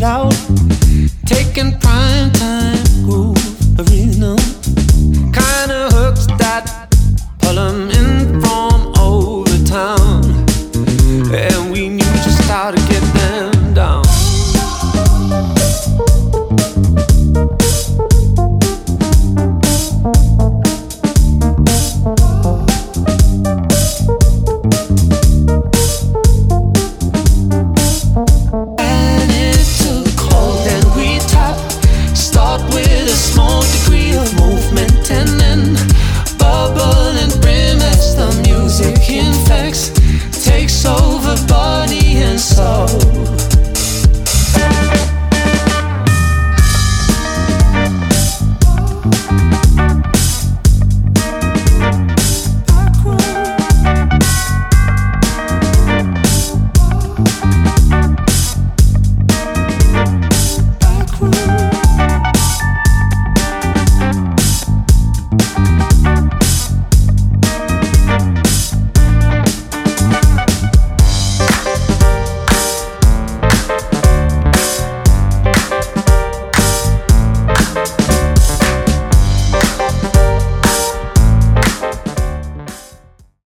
it out. Taking prime time groove arena. Kinda hooks that pull in from over town. And we knew just how to get. A small degree of